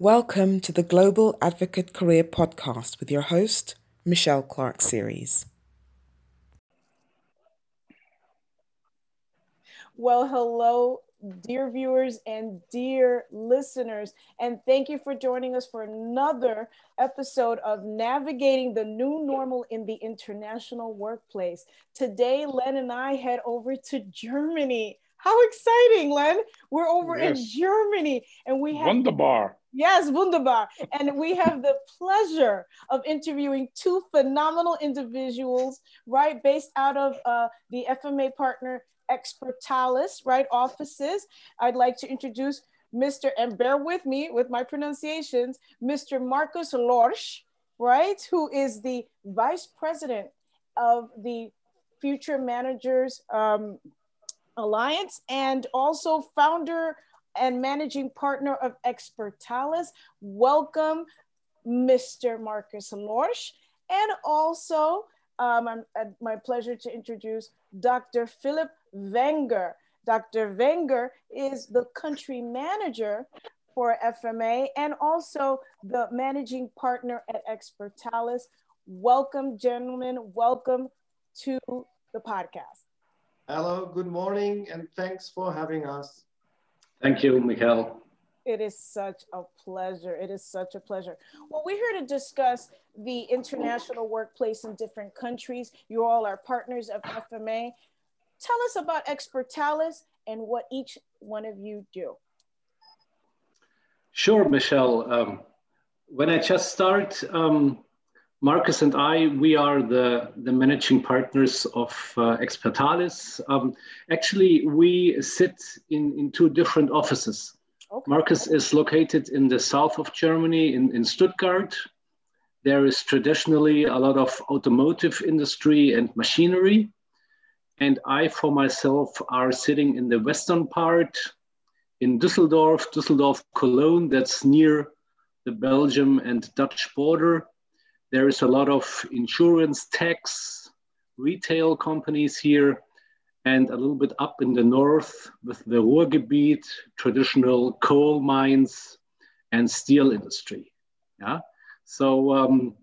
Welcome to the Global Advocate Career Podcast with your host, Michelle Clark Series. Well, hello, dear viewers and dear listeners, and thank you for joining us for another episode of Navigating the New Normal in the International Workplace. Today, Len and I head over to Germany. How exciting, Len! We're over yes. in Germany, and we have Wunderbar. Yes, wunderbar. And we have the pleasure of interviewing two phenomenal individuals, right, based out of uh, the FMA partner Expertalis, right, offices. I'd like to introduce Mr. and bear with me with my pronunciations, Mr. Markus Lorsch, right, who is the vice president of the Future Managers um, Alliance and also founder and managing partner of Expertalis. Welcome, Mr. Markus Lorsch. And also, um, I'm, uh, my pleasure to introduce Dr. Philip Wenger. Dr. Wenger is the country manager for FMA and also the managing partner at Expertalis. Welcome, gentlemen. Welcome to the podcast. Hello, good morning, and thanks for having us. Thank you, Michelle. It is such a pleasure. It is such a pleasure. Well, we're here to discuss the international workplace in different countries. You all are partners of FMA. Tell us about Expertalis and what each one of you do. Sure, Michelle. Um, when I just start, um, Markus and I, we are the, the managing partners of uh, Expertalis. Um, actually, we sit in, in two different offices. Okay. Markus is located in the south of Germany, in, in Stuttgart. There is traditionally a lot of automotive industry and machinery. And I, for myself, are sitting in the western part in Düsseldorf, Düsseldorf, Cologne, that's near the Belgium and Dutch border there is a lot of insurance, tax, retail companies here, and a little bit up in the north with the Ruhrgebiet, traditional coal mines, and steel industry. Yeah. So um,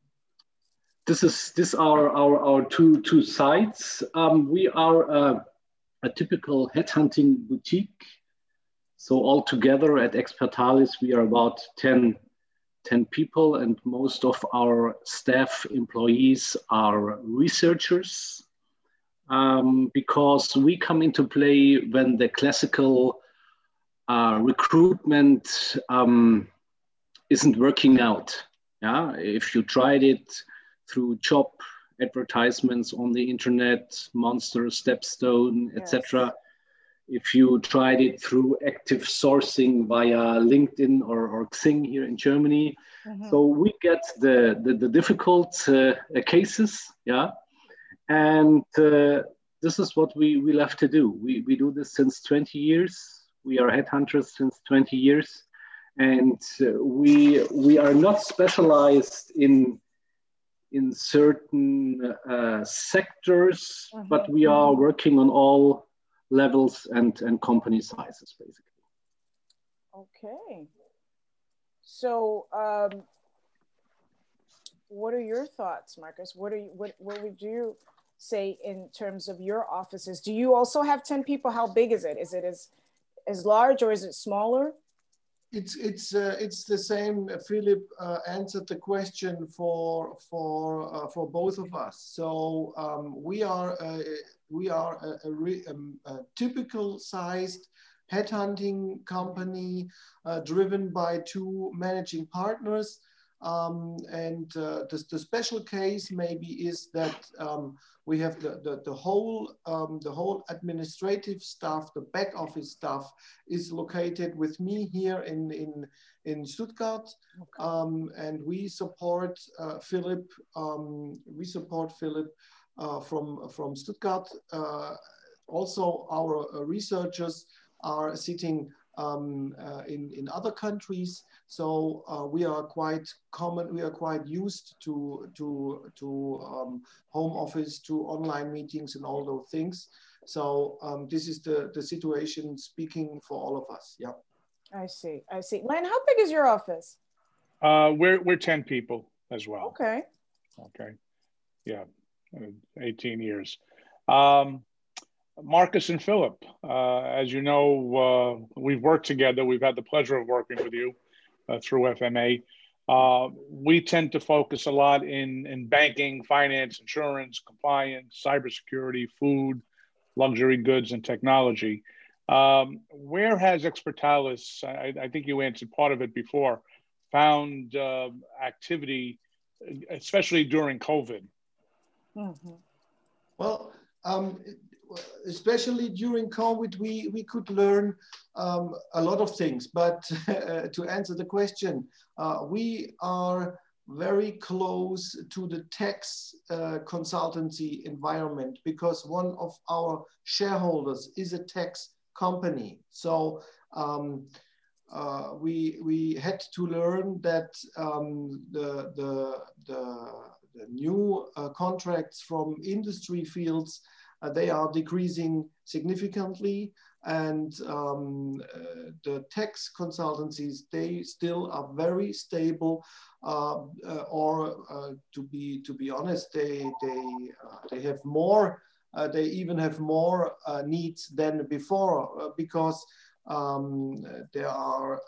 this is this are our, our two two sites. Um, we are a, a typical headhunting boutique. So altogether at Expertalis, we are about 10 10 people, and most of our staff employees are researchers um, because we come into play when the classical uh, recruitment um, isn't working out. Yeah, if you tried it through job advertisements on the internet, Monster, Stepstone, yes. etc if you tried it through active sourcing via LinkedIn or, or Xing here in Germany. Mm-hmm. So we get the, the, the difficult uh, cases, yeah. And uh, this is what we, we love to do. We, we do this since 20 years. We are headhunters since 20 years. And uh, we, we are not specialized in, in certain uh, sectors, mm-hmm. but we are working on all levels and, and company sizes, basically. Okay. So, um, what are your thoughts, Markus? What are you, what, what would you say in terms of your offices? Do you also have 10 people? How big is it? Is it as, as large or is it smaller? It's it's uh, it's the same. Philip uh, answered the question for for uh, for both of us. So um, we are uh, we are a, a, um, a typical sized headhunting company uh, driven by two managing partners. Um, and uh, the, the, special case maybe is that um, we have the, the, the whole um, the whole administrative staff, the back office staff is located with me here in in in Stuttgart, okay. Um, and we support uh, Philip. Um, we support Philip from, from Stuttgart. Uh, also, our uh, researchers are sitting um, uh, in, in other countries. So uh, we are quite common, we are quite used to, to, to um, home office, to online meetings and all those things. So um, this is the, the situation speaking for all of us, yeah. I see, I see. Len, how big is your office? Uh, we're we're ten people as well. Okay. Okay. Yeah, 18 years. Um, Marcus and Philip, uh, as you know, uh, we've worked together. We've had the pleasure of working with you uh, through FMA. Uh, we tend to focus a lot in, in banking, finance, insurance, compliance, cybersecurity, food, luxury goods, and technology. Um, where has Expertalis, I, I, think you answered part of it before, found uh, activity, especially during COVID? Mm-hmm. Well, um, especially during COVID, we, we could learn um, a lot of things. But uh, to answer the question, uh, we are very close to the tax uh, consultancy environment because one of our shareholders is a tax company. So um, uh, we, we had to learn that um, the, the, the new uh, contracts from industry fields uh, they are decreasing significantly. And um, uh, the tax consultancies they still are very stable uh, uh, or uh, to be to be honest they they uh, they have more they even have more needs than before because um, there are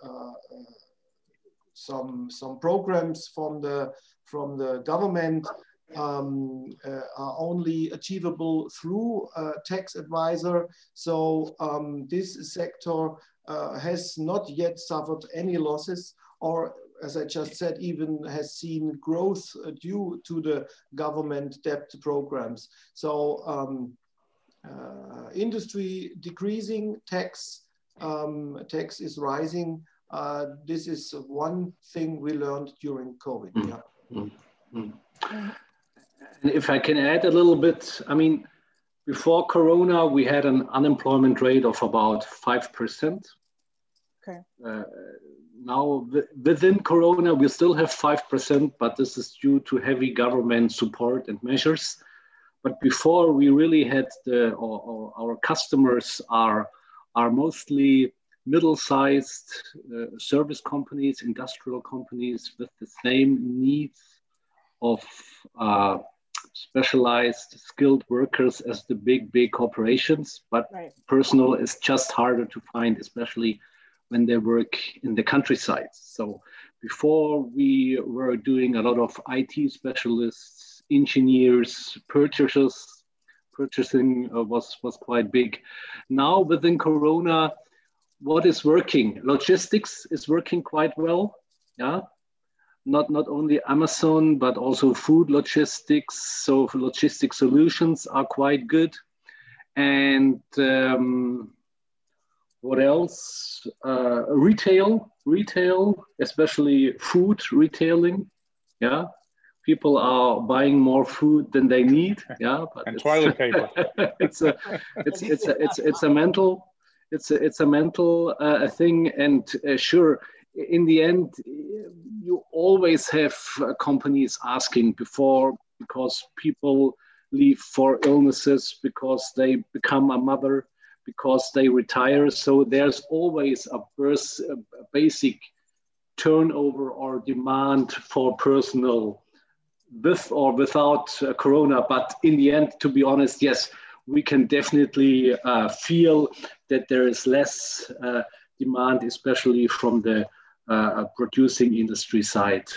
some some programs from the from the government um, uh, are only achievable through a tax advisor. So um, this sector uh, has not yet suffered any losses or as I just said, even has seen growth due to the government debt programs. So um, uh, industry decreasing, tax, um, tax is rising. Uh, this is one thing we learned during COVID. Mm. Yeah. Mm. Mm. And if I can add a little bit, I mean, before Corona, we had an unemployment rate of about 5%. Okay. Uh, now, within Corona, we still have 5%, but this is due to heavy government support and measures. But before, we really had the, or, our customers are, are mostly middle-sized uh, service companies, industrial companies with the same needs of uh, specialized skilled workers as the big big corporations but right. personal is just harder to find especially when they work in the countryside so before we were doing a lot of it specialists engineers purchasers purchasing uh, was was quite big now within corona what is working logistics is working quite well yeah not, not only Amazon, but also food logistics. So logistic solutions are quite good. And um, what else? Uh, retail, retail, especially food retailing. Yeah, people are buying more food than they need. Yeah, but and toilet paper. it's a, it's it's a, it's it's a mental, it's a it's a mental uh, thing. And uh, sure, in the end, you always have uh, companies asking before because people leave for illnesses, because they become a mother, because they retire. So there's always a, burst, a basic turnover or demand for personal with or without uh, corona but in the end to be honest yes we can definitely uh, feel that there is less uh, demand especially from the uh, producing industry side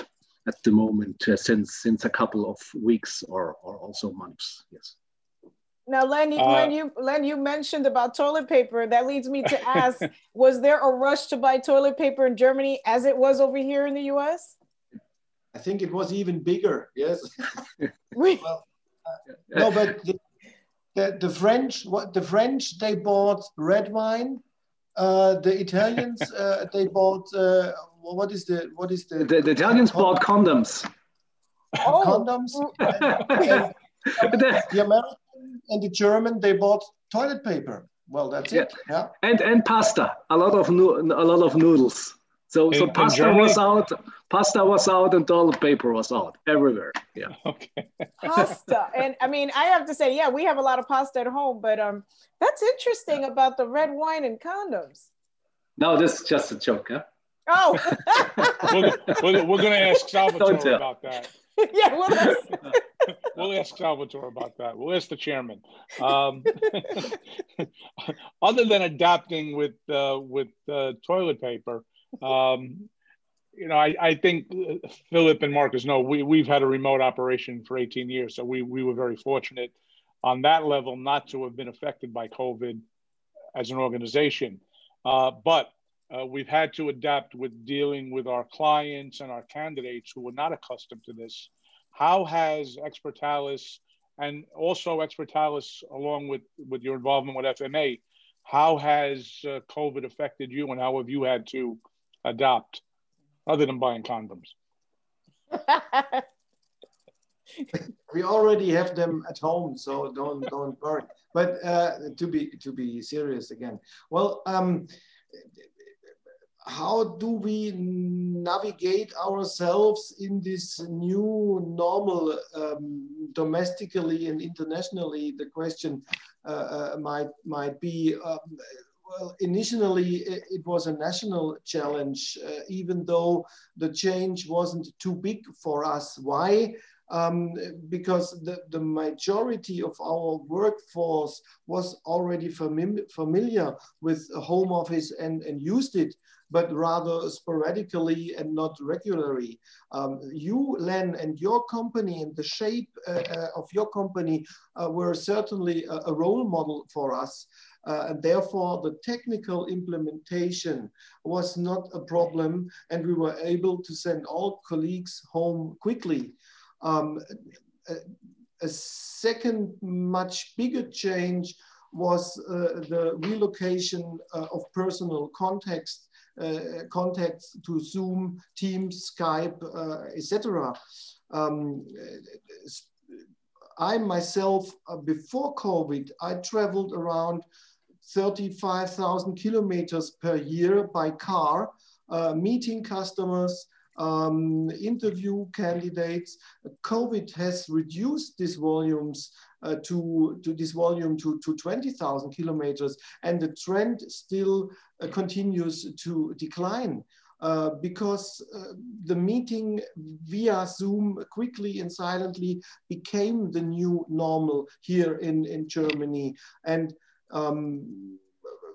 at the moment uh, since since a couple of weeks or, or also months. Yes. Now, Len, you, uh, Len, you, Len, you mentioned about toilet paper. That leads me to ask: Was there a rush to buy toilet paper in Germany as it was over here in the U.S.? I think it was even bigger. Yes. well, uh, no, but the, the, the French, what the French, they bought red wine uh, the Italians uh, they bought uh, what is the what is the the, the Italians bought condoms. Oh. Condoms. and, and the American and the German they bought toilet paper. Well, that's yeah. it. Yeah. And and pasta. A lot of no, a lot of noodles. So, in, so pasta was out, pasta was out, and toilet paper was out everywhere. Yeah. Okay. pasta, and I mean, I have to say, yeah, we have a lot of pasta at home, but um, that's interesting about the red wine and condoms. No, this is just a joke, huh? Oh, we're, we're, we're going to ask Salvatore about that. yeah, we'll ask. we'll ask Salvatore about that. We'll ask the chairman. Um, other than adapting with uh, with uh, toilet paper, um, you know, I, I think uh, Philip and Markus know we we've had a remote operation for 18 years, so we we were very fortunate on that level not to have been affected by COVID as an organization. Uh, but uh, we've had to adapt with dealing with our clients and our candidates who were not accustomed to this. How has Expertalis and also Expertalis, along with, with your involvement with FMA, how has uh, COVID affected you and how have you had to adapt other than buying condoms? we already have them at home, so don't don't worry. But uh, to be to be serious again, well, um, how do we navigate ourselves in this new normal um, domestically and internationally? The question uh, uh, might might be. Um, well, initially it was a national challenge, uh, even though the change wasn't too big for us. Why? um, because the, the majority of our workforce was already fami familiar with home office and, and used it, but rather sporadically and not regularly. Um, you, Len, and your company and the shape uh, uh, of your company uh, were certainly a, a, role model for us. Uh, and therefore, the technical implementation was not a problem, and we were able to send all colleagues home quickly. Um, a, a, second much bigger change was uh, the relocation uh, of personal context, uh, contacts to Zoom, Teams, Skype, uh, etc. Um, I myself, uh, before COVID, I traveled around 35,000 kilometers per year by car, uh, meeting customers, um, interview candidates. COVID has reduced these volumes uh, to, to this volume to, to 20,000 kilometers and the trend still uh, continues to decline. Uh, because uh, the meeting via Zoom quickly and silently became the new normal here in, in Germany. And um,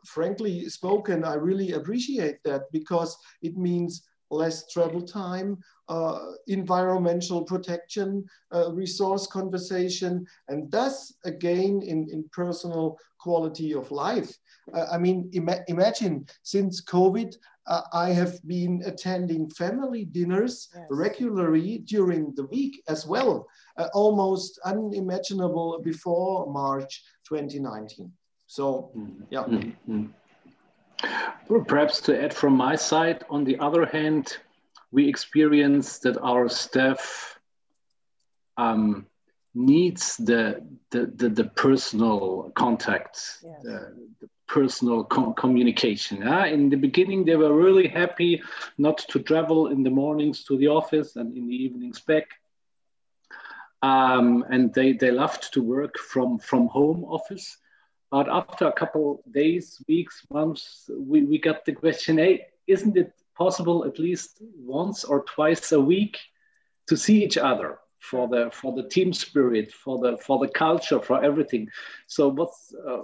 frankly spoken, I really appreciate that because it means less travel time, uh, environmental protection, uh, resource conversation, and thus again in, in personal quality of life. Uh, I mean, ima imagine since COVID, uh, I have been attending family dinners yes. regularly during the week as well, uh, almost unimaginable before March 2019. So, mm-hmm. yeah. Mm -hmm. Perhaps to add from my side, on the other hand, we experience that our staff um, needs the, the, the, the, personal contact, yes. the, the, personal com communication. Yeah? In the beginning, they were really happy not to travel in the mornings to the office and in the evenings back. Um, and they, they loved to work from, from home office. But after a couple days, weeks, months, we, we got the question, hey, isn't it possible at least once or twice a week to see each other for the for the team spirit, for the for the culture, for everything. So what's uh,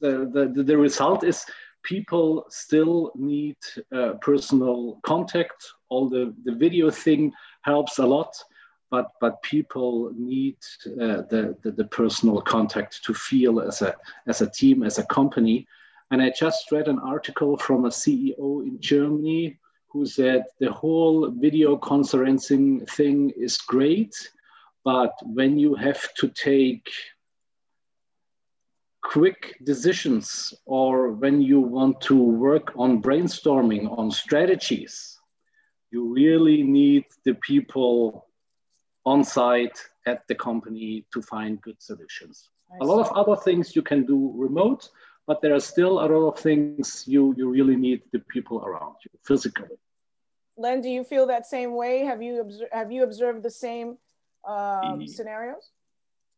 the, the the result is people still need uh, personal contact. All the the video thing helps a lot but but people need uh, the, the, the personal contact to feel as a as a team as a company. And I just read an article from a CEO in Germany who said the whole video conferencing thing is great, but when you have to take quick decisions or when you want to work on brainstorming on strategies, you really need the people on site at the company to find good solutions. A lot of other things you can do remote, but there are still a lot of things you, you really need the people around you physically. Len, do you feel that same way? Have you, observed, have you observed the same um, scenarios?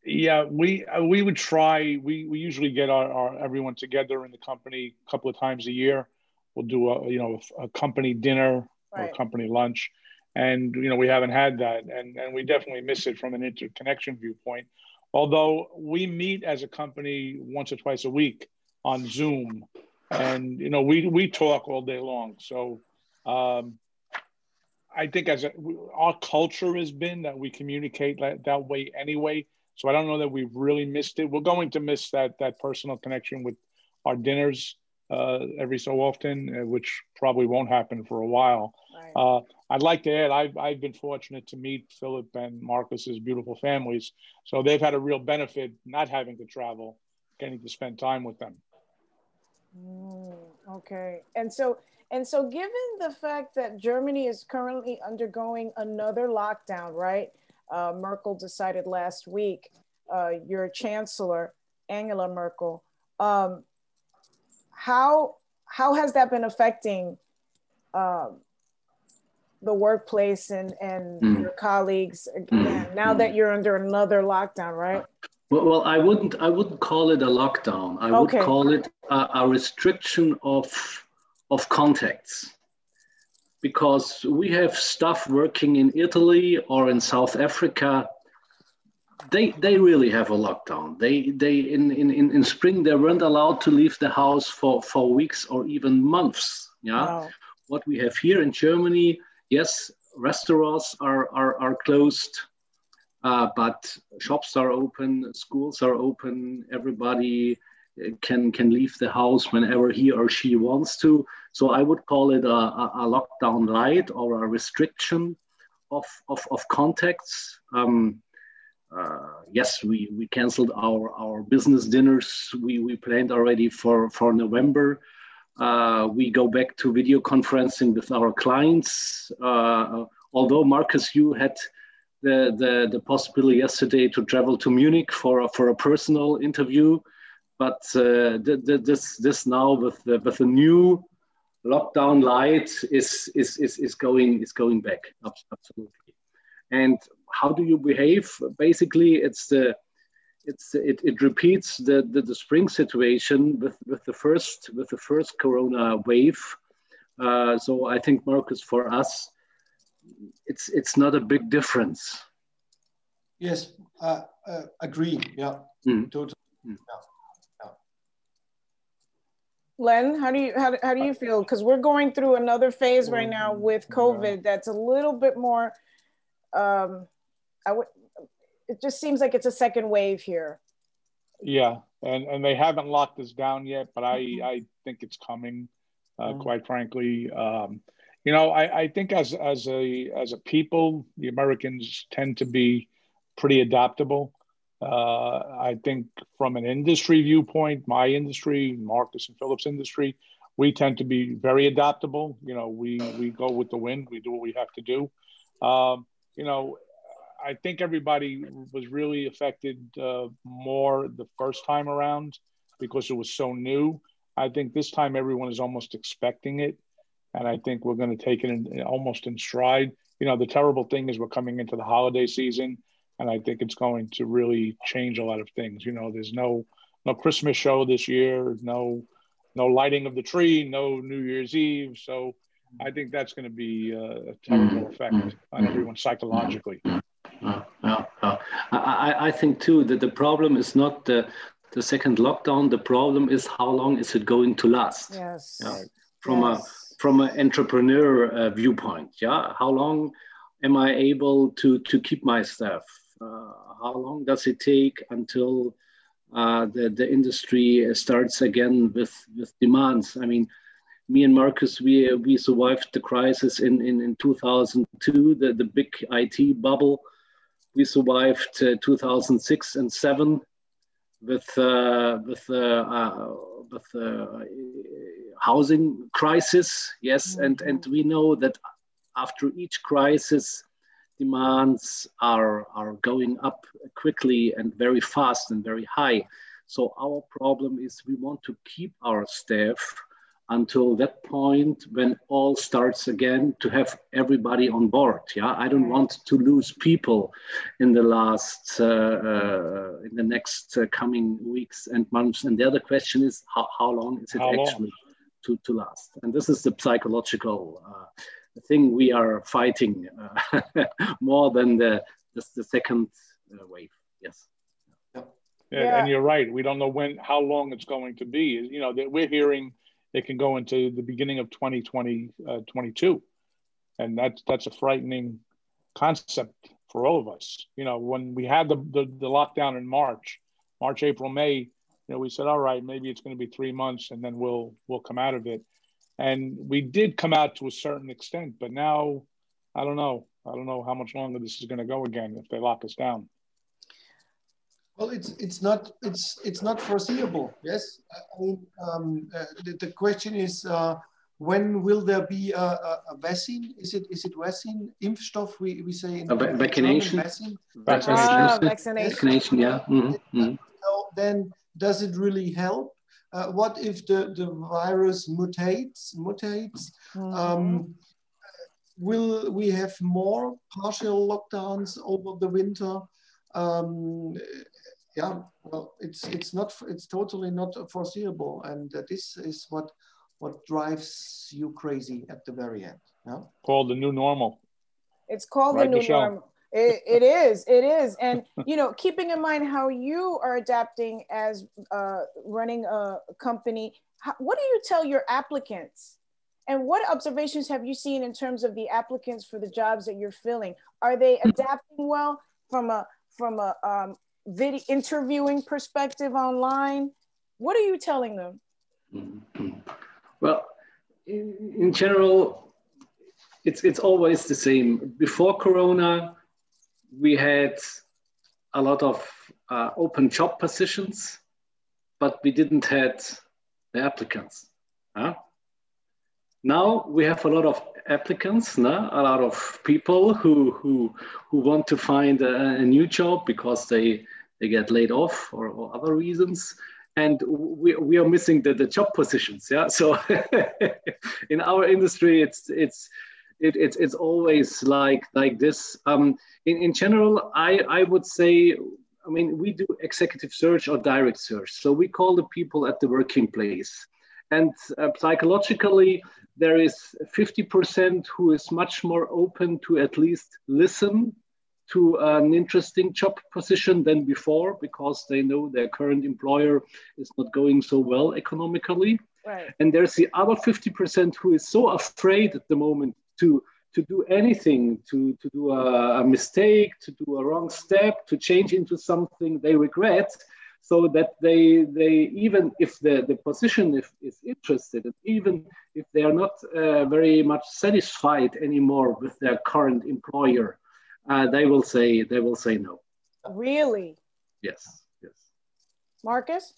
Yeah, we uh, we would try. We we usually get our, our everyone together in the company a couple of times a year. we'll do a you know a company dinner right. or a company lunch, and you know we haven't had that, and and we definitely miss it from an interconnection viewpoint. Although we meet as a company once or twice a week on Zoom, and you know we we talk all day long. So um, I think as a, our culture has been that we communicate that, that way anyway. So I don't know that we've really missed it. We're going to miss that that personal connection with our dinners uh, every so often, uh, which probably won't happen for a while. Right. Uh, I'd like to add, I've, I've been fortunate to meet Philip and Markus's beautiful families. So they've had a real benefit not having to travel, getting to spend time with them. Mm, okay. And so, and so given the fact that Germany is currently undergoing another lockdown, right? Uh, Merkel decided last week, uh, your chancellor, Angela Merkel, um, how, how has that been affecting um, the workplace and, and mm. your colleagues again, mm. now that you're under another lockdown, right? Well, well, I wouldn't. I wouldn't call it a lockdown. I okay. would call it a, a restriction of of contacts, because we have staff working in Italy or in South Africa. They they really have a lockdown. They they in in in spring they weren't allowed to leave the house for for weeks or even months. Yeah. Wow. What we have here in Germany, yes, restaurants are are, are closed uh, but shops are open, schools are open, everybody uh, can can leave the house whenever he or she wants to. So I would call it a, a lockdown light or a restriction of, of, of contacts. Um, uh, yes, we, we canceled our, our business dinners. We, we planned already for, for November. Uh, we go back to video conferencing with our clients. Uh, although Markus, you had the, the, the possibility yesterday to travel to Munich for a, for a personal interview. But uh, this, this now with the, with the new lockdown light is, is, is, is, going, is going back, absolutely. And how do you behave? Basically, it's the, it, it repeats the, the, the spring situation with, with, the first, with the first corona wave. Uh, so I think, Markus, for us, it's it's not a big difference. Yes, uh, uh, agree. Yeah, mm. totally. Mm. Yeah. Len, how do you how, how do you feel? Because we're going through another phase right now with COVID that's a little bit more. Um, I would. It just seems like it's a second wave here. Yeah, and and they haven't locked us down yet, but I mm-hmm. I think it's coming. Uh, mm-hmm. Quite frankly, um, you know, I, I think as as a as a people, the Americans tend to be pretty adaptable. Uh, I think from an industry viewpoint, my industry, Markus and Philip's industry, we tend to be very adaptable. You know, we we go with the wind. We do what we have to do. Um, you know, I think everybody was really affected uh, more the first time around because it was so new. I think this time everyone is almost expecting it and I think we're going to take it in, almost in stride. You know, the terrible thing is we're coming into the holiday season, and I think it's going to really change a lot of things. You know, there's no no Christmas show this year, no no lighting of the tree, no New Year's Eve. So I think that's going to be a, terrible mm-hmm. effect mm-hmm. on everyone psychologically. Uh, uh, uh, I, I think too that the problem is not the the second lockdown. The problem is how long is it going to last? Yes. Yeah. From yes. a from an entrepreneur uh, viewpoint yeah how long am i able to to keep my staff uh, how long does it take until uh, the, the industry starts again with with demands i mean me and marcus we we survived the crisis in in, in 2002 the, the big it bubble we survived uh, 2006 and 7 with uh, with uh, with housing crisis. Yes, mm-hmm. and and we know that after each crisis, demands are are going up quickly and very fast and very high. So our problem is we want to keep our staff until that point when all starts again to have everybody on board yeah i don't want to lose people in the last uh, uh, in the next uh, coming weeks and months and the other question is how, how long is it how actually long? to, to last. And this is the psychological uh, thing we are fighting uh, more than the, the, the second uh, wave. Yes. Yeah. yeah. And you're right. We don't know when, how long it's going to be. You know, that we're hearing it can go into the beginning of 2020, uh, 22. And that's, that's a frightening concept for all of us. You know, when we had the, the, the lockdown in March, March, April, May, you know, we said, all right, maybe it's going to be three months and then we'll we'll come out of it. And we did come out to a certain extent, but now I don't know. I don't know how much longer this is going to go again if they lock us down. Well, it's it's not it's it's not foreseeable. Yes, I mean um, uh, the, the, question is uh, when will there be a, a, a, vaccine? Is it is it vaccine? Impfstoff we, we say in a vaccination. Vaccine. Vaccination. Ah, vaccination. vaccination. Yeah. Mm -hmm. Mm -hmm. So then does it really help? Uh, what if the, the virus mutates? mutates? Mm-hmm. Um, will we have more partial lockdowns over the winter? Um, yeah, well, it's it's not it's totally not foreseeable, and uh, this is what what drives you crazy at the very end. Yeah? Called the new normal. It's called right, the new Michelle? normal it, it is it is and you know keeping in mind how you are adapting as uh, running a company how, what do you tell your applicants and what observations have you seen in terms of the applicants for the jobs that you're filling are they adapting well from a from a um, video interviewing perspective online what are you telling them well in, in general it's it's always the same before corona we had a lot of uh, open job positions, but we didn't had the applicants. Huh? Now we have a lot of applicants, no? a lot of people who, who, who want to find a, a new job because they, they get laid off or, or other reasons and we, we are missing the, the job positions yeah so in our industry it's it's it, it, it's always like like this. Um, in, in general, I, I would say, I mean, we do executive search or direct search. So we call the people at the working place. And uh, psychologically, there is 50% who is much more open to at least listen to an interesting job position than before because they know their current employer is not going so well economically. Right. And there's the other 50% who is so afraid at the moment to to do anything, to, to do a, a, mistake, to do a wrong step, to change into something they regret, so that they, they even if the, the position if, is interested, and even if they are not uh, very much satisfied anymore with their current employer, uh, they will say they will say no. Really? Yes. Yes. Markus.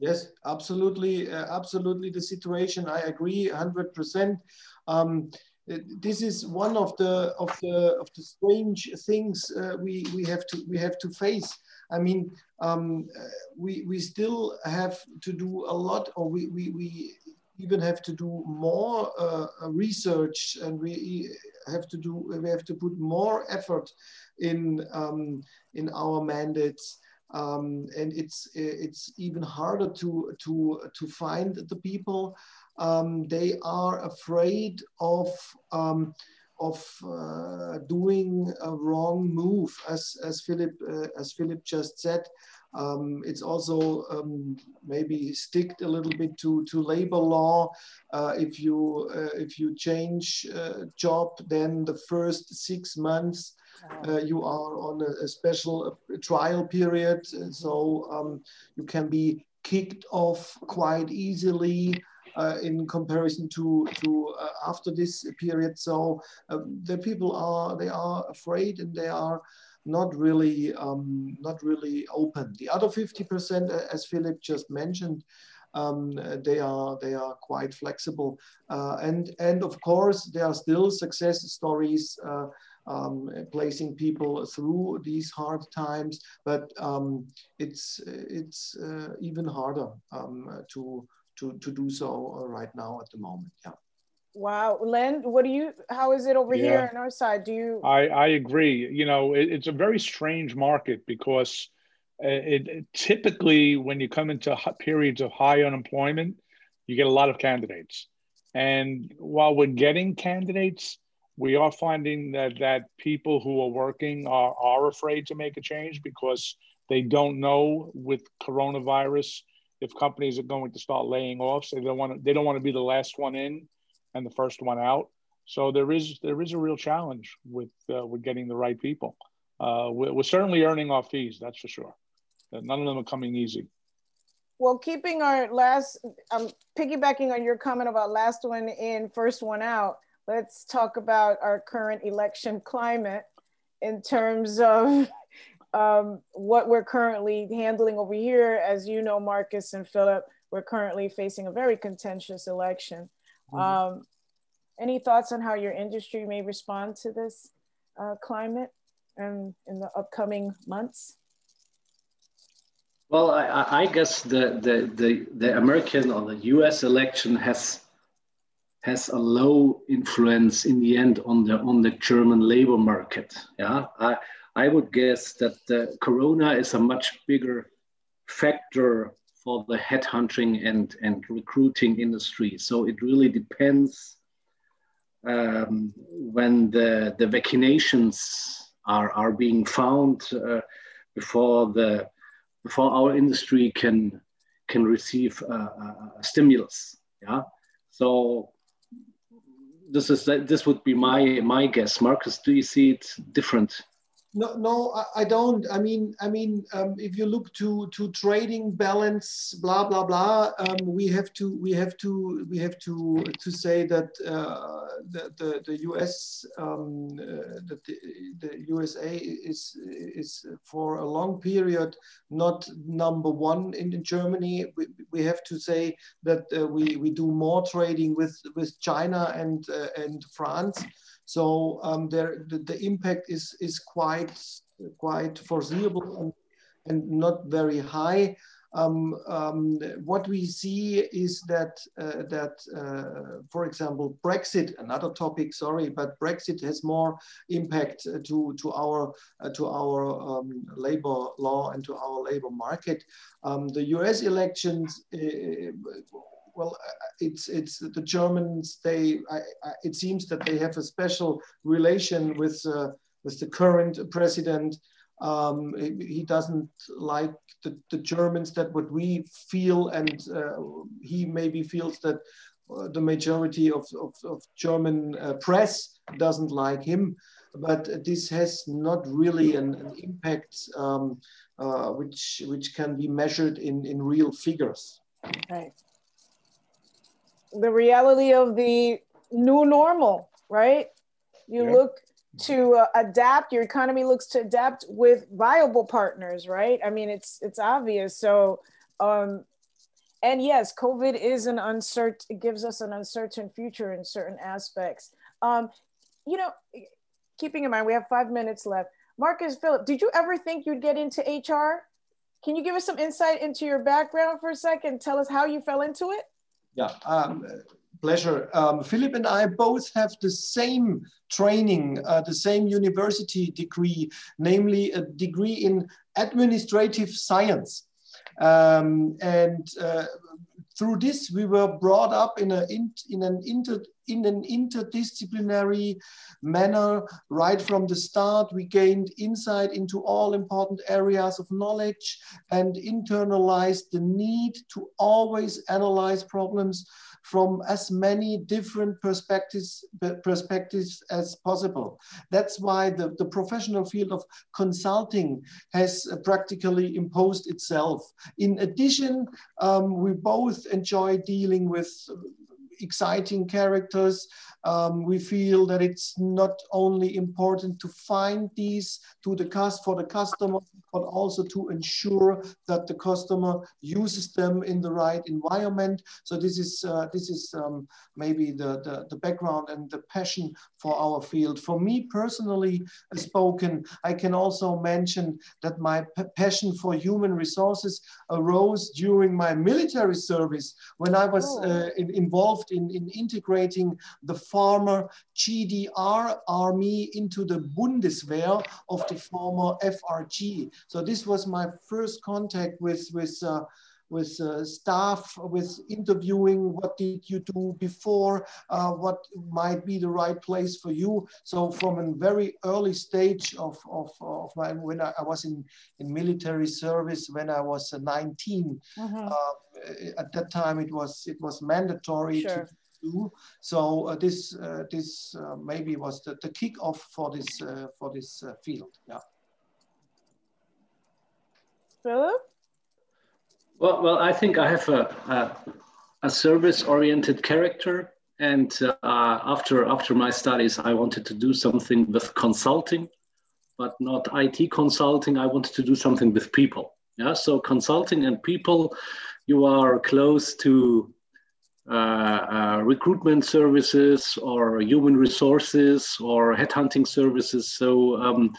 Yes, absolutely, uh, absolutely. The situation, I agree, hundred percent. Um, this is one of the of the of the strange things uh, we we have to we have to face. I mean, um, uh, we we still have to do a lot, or we we, we even have to do more uh, research, and we have to do we have to put more effort in um, in our mandates. Um, and it's it's even harder to to to find the people um, they are afraid of um, of uh, doing a wrong move, as as Philip uh, as Philip just said. Um, it's also um, maybe sticked a little bit to, to labor law. Uh, if you uh, if you change uh, job, then the first six months uh, you are on a, a special trial period, so um, you can be kicked off quite easily uh, in comparison to to uh, after this period. So uh, the people are they are afraid and they are not really um, not really open. The other 50%, as Philip just mentioned, um, they are they are quite flexible, uh, and and of course there are still success stories. Uh, um, placing people through these hard times, but um, it's it's uh, even harder um, to to, to do so uh, right now at the moment. Yeah. Wow, Len, what do you? How is it over yeah. here on our side? Do you? I I agree. You know, it, it's a very strange market because uh, it, it, typically when you come into periods of high unemployment, you get a lot of candidates. And while we're getting candidates, we are finding that that people who are working are, are afraid to make a change because they don't know with coronavirus if companies are going to start laying off. So they don't want to, they don't want to be the last one in and the first one out. So there is there is a real challenge with uh, with getting the right people. Uh, we're, we're, certainly earning our fees, that's for sure. None of them are coming easy. Well, keeping our last, um, piggybacking on your comment about last one in, first one out. Let's talk about our current election climate in terms of um, what we're currently handling over here. As you know, Markus and Philip, we're currently facing a very contentious election. Mm-hmm. Um, any thoughts on how your industry may respond to this uh, climate and in the upcoming months? Well, I, I guess the, the, the, the American or the US election has has a low influence in the end on the on the German labor market. Yeah, I I would guess that the Corona is a much bigger factor for the headhunting and and recruiting industry. So it really depends um, when the, the vaccinations are, are being found uh, before the before our industry can can receive a, a, a stimulus. Yeah, so this is this would be my my guess. Markus, do you see it different? No, no, I don't. I mean, I mean, um, if you look to to trading balance, blah blah blah, um, we have to we have to we have to to say that uh, the, the the US um, uh, that the, the USA is is for a long period not number one in, in Germany. We, we have to say that uh, we we do more trading with with China and uh, and France. So um, there, the, the, impact is, is quite, quite foreseeable and, and not very high. Um, um, what we see is that uh, that uh, for example Brexit another topic sorry but Brexit has more impact to to our uh, to our um, labor law and to our labor market um, the US elections uh, well, it's it's the Germans. They I, I, it seems that they have a special relation with uh, with the current president. Um, he doesn't like the, the Germans that what we feel, and uh, he maybe feels that uh, the majority of, of, of German uh, press doesn't like him. But this has not really an, an impact um, uh, which which can be measured in, in real figures. Right the reality of the new normal, right? You yeah. look to uh, adapt. Your economy looks to adapt with viable partners, right? I mean, it's it's obvious. So, um, and yes, COVID is an uncertain. It gives us an uncertain future in certain aspects. Um, you know, keeping in mind we have five minutes left. Markus Philip, did you ever think you'd get into HR? Can you give us some insight into your background for a second? Tell us how you fell into it. Yeah, um, pleasure. Um, Philip and I both have the same training, uh, the same university degree, namely a degree in administrative science. Um, and uh, through this, we were brought up in, a, in, in, an inter, in an interdisciplinary manner right from the start. We gained insight into all important areas of knowledge and internalized the need to always analyze problems from as many different perspectives, perspectives as possible. That's why the, the professional field of consulting has practically imposed itself. In addition, um, we both enjoy dealing with exciting characters. Um, we feel that it's not only important to find these to the cost for the customer, but also to ensure that the customer uses them in the right environment. So this is uh, this is um, maybe the, the, the background and the passion for our field. For me personally spoken, I can also mention that my passion for human resources arose during my military service when I was oh. uh, in, involved in, in integrating the former GDR army into the Bundeswehr of the former FRG. So this was my first contact with, with uh, with uh, staff, with interviewing. What did you do before? Uh, what might be the right place for you? So from a very early stage of of, of my when I, was in in military service when I was 19. Mm-hmm. at that time, it was it was mandatory sure. to do. So uh, this uh, this uh, maybe was the, the kickoff for this for this field. Yeah. Philip? Well, well, I think I have a, a, a service-oriented character, and uh, after after my studies, I wanted to do something with consulting, but not IT consulting. I wanted to do something with people. Yeah, so consulting and people, you are close to uh, uh, recruitment services or human resources or headhunting services. So um,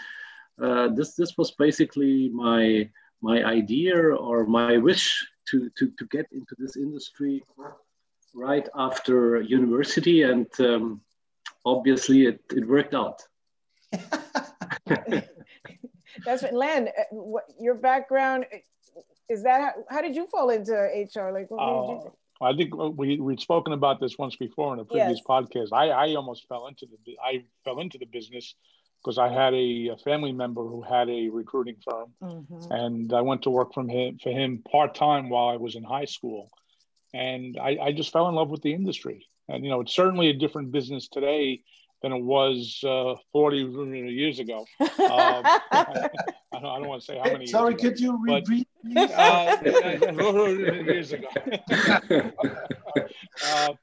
uh, this this was basically my my idea or my wish to, to, to get into this industry right after university and um, obviously it, it worked out that's what len uh, what, your background is that how, how, did you fall into hr like what uh, did you uh, I think we we'd spoken about this once before in a previous yes. podcast. I, I almost fell into the I fell into the business because I had a, a, family member who had a recruiting firm, mm-hmm. and I went to work from him for him part time while I was in high school, and I, I, just fell in love with the industry. And you know, it's certainly a different business today than it was uh, 40 years ago. Um, I, don't, I, don't, want to say how many. Sorry, ago, could you repeat? But, uh, years ago. uh,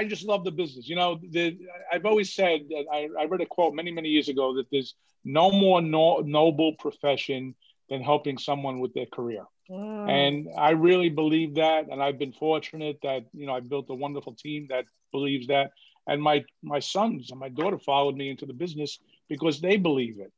I, I, just love the business. You know, the, I've always said that I, I, read a quote many, many years ago that there's no more no, noble profession than helping someone with their career. Mm. And I really believe that. And I've been fortunate that, you know, I built a wonderful team that believes that. And my, my sons and my daughter followed me into the business because they believe it,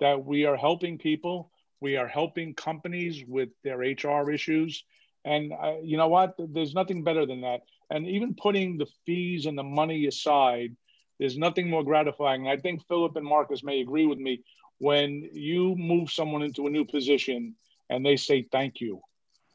that we are helping people. We are helping companies with their HR issues. And uh, you know what? There's nothing better than that. And even putting the fees and the money aside, there's nothing more gratifying. I think Philip and Markus may agree with me when you move someone into a new position and they say thank you,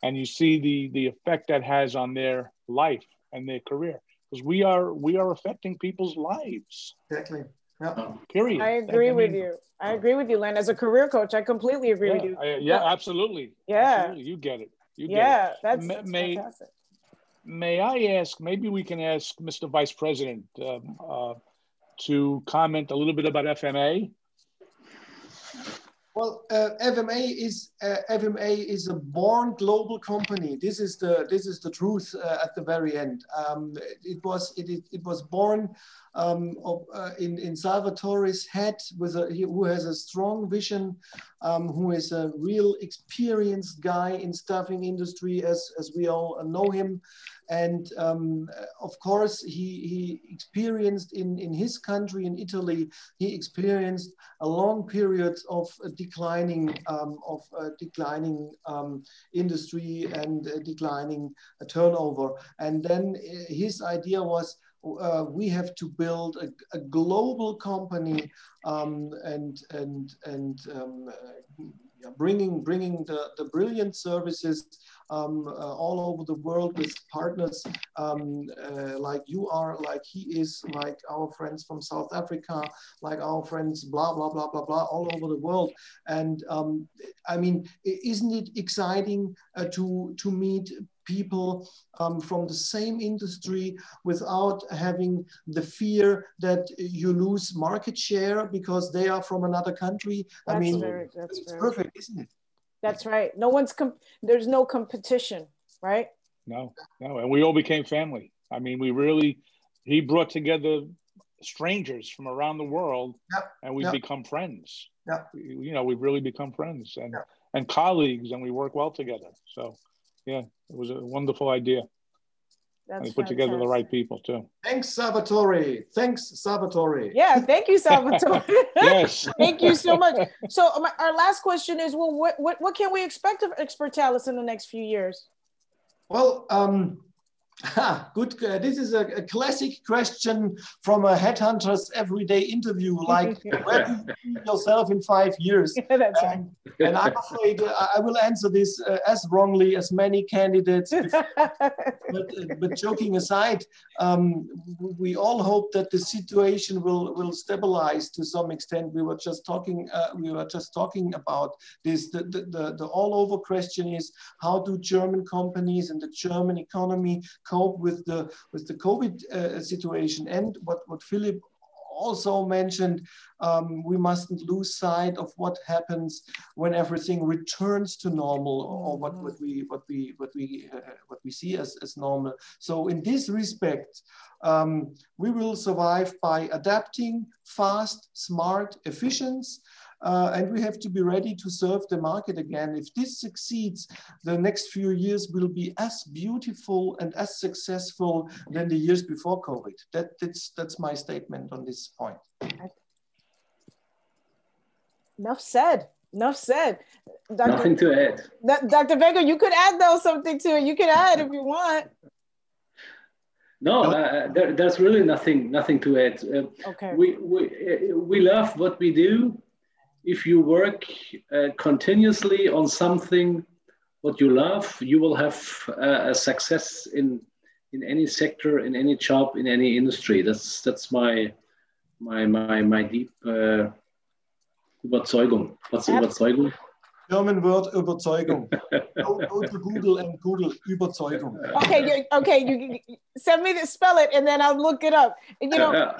and you see the the effect that has on their life and their career, because we are we are affecting people's lives. Exactly. Yeah. Um, Period. I agree I with you. I agree with you, Len. As a career coach, I completely agree yeah, with you. I, yeah, absolutely. Yeah. Absolutely. You get it. You get yeah, it. that's, that's may, fantastic. May I ask, maybe we can ask Mr. Vice President um, uh, to comment a little bit about FMA? Well, uh, FMA is uh, FMA is a born global company. This is the this is the truth uh, at the very end. Um, it was it, it, it was born um, of, uh, in in Salvatore's head with a who has a strong vision, um, who is a real experienced guy in staffing industry as as we all know him, and um, of course, he, he experienced in, in his country, in Italy, he experienced a long period of declining um, of declining um, industry and declining turnover. And then uh, his idea was uh, we have to build a, a global company um, and and and um, uh, bringing bringing the, the brilliant services um, uh, all over the world with partners um, uh, like you are, like he is, like our friends from South Africa, like our friends, blah, blah, blah, blah, blah, all over the world. And um, I mean, isn't it exciting uh, to, to meet people um, from the same industry without having the fear that you lose market share because they are from another country. That's I mean, very, that's it's perfect, isn't it? That's right. No one's com- there's no competition, right? No, no, and we all became family. I mean, we really he brought together strangers from around the world, yep. and we've yep. become friends. Yep. You know, we've really become friends and and colleagues, and we work well together. So, yeah, it was a wonderful idea. That's and put together the right people too. Thanks, Salvatore. Thanks, Salvatore. Yeah, thank you, Salvatore. yes. thank you so much. So um, our last question is, well, what, what, what can we expect of Expertalis in the next few years? Well, um, Ah, good. Uh, this is a, a, classic question from a headhunter's everyday interview. Like, where do you see yourself in five years? Yeah, that's and, right. and I'm afraid uh, I will answer this uh, as wrongly as many candidates. but, uh, but, joking aside, um, we all hope that the situation will will stabilize to some extent. We were just talking. Uh, we were just talking about this. The, the, the, the all over question is how do German companies and the German economy cope with the with the COVID uh, situation. And what what Philip also mentioned, um, we mustn't lose sight of what happens when everything returns to normal, or what, what we what we what we uh, what we see as, as normal. So in this respect, um, we will survive by adapting fast, smart, efficient, uh, and we have to be ready to serve the market again. If this succeeds, the next few years will be as beautiful and as successful than the years before COVID. That, that's, that's my statement on this point. Enough said. Enough said. Dr. Nothing to add. Dr. Wenger, you could add though something to it. You could add if you want. No, uh, there, there's really nothing nothing to add. Uh, okay. We we uh, we love what we do if you work uh, continuously on something what you love, you will have uh, a success in in any sector, in any job, in any industry. That's that's my my my my deep uh, Überzeugung. What's Überzeugung? German word Überzeugung. go, go, to Google and Google Überzeugung. Okay, you, okay, you, you send me the spell it, and then I'll look it up. And, you know, yeah,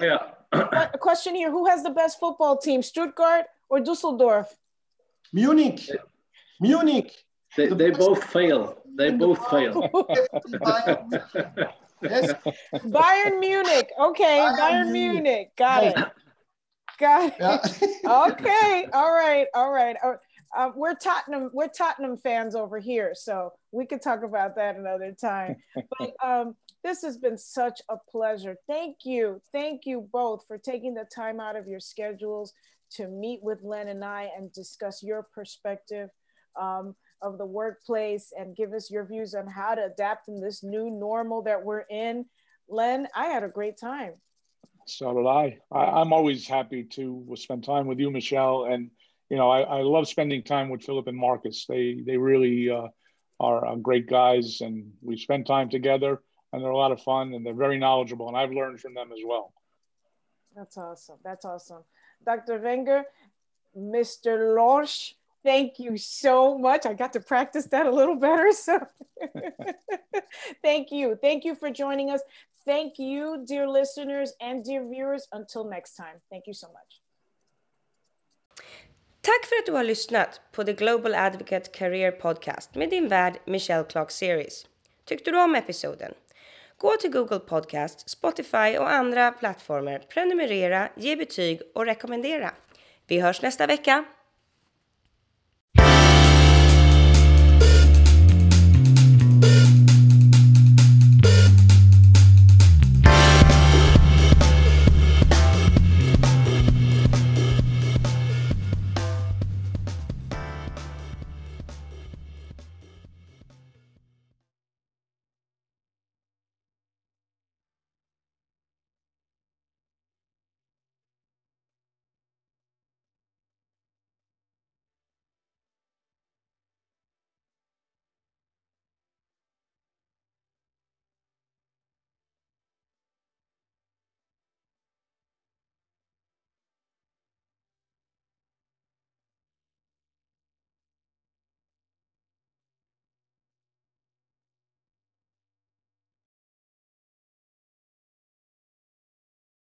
yeah. a question here: Who has the best football team, Stuttgart or Dusseldorf? Munich. Munich. They, the they both fail. They both fail. yes. Bayern Munich. Okay, Bayern, Bayern Munich. Munich. Got it. Got it. Yeah. okay. All right. All right. Uh, uh, we're Tottenham. We're Tottenham fans over here, so we could talk about that another time. But um, this has been such a pleasure. Thank you. Thank you both for taking the time out of your schedules to meet with Len and I and discuss your perspective um, of the workplace and give us your views on how to adapt in this new normal that we're in. Len, I had a great time. So did I. I am always happy to spend time with you, Michelle. And, you know, I, I love spending time with Philip and Markus. They, they really uh, are uh, great guys and we spend time together and they're a lot of fun and they're very knowledgeable. And I've learned from them as well. That's awesome. That's awesome. Dr. Wenger, Mr. Lorsch, thank you so much. I got to practice that a little better. So thank you. Thank you for joining us. Thank you, dear listeners and dear viewers. Until next time, thank you so much. Tack för att du har lyssnat på The Global Advocate Career Podcast med din värd Michelle Clark Series. Tyckte du om episoden? Gå till Google Podcast, Spotify och andra plattformar, prenumerera, ge betyg och rekommendera. Vi hörs nästa vecka!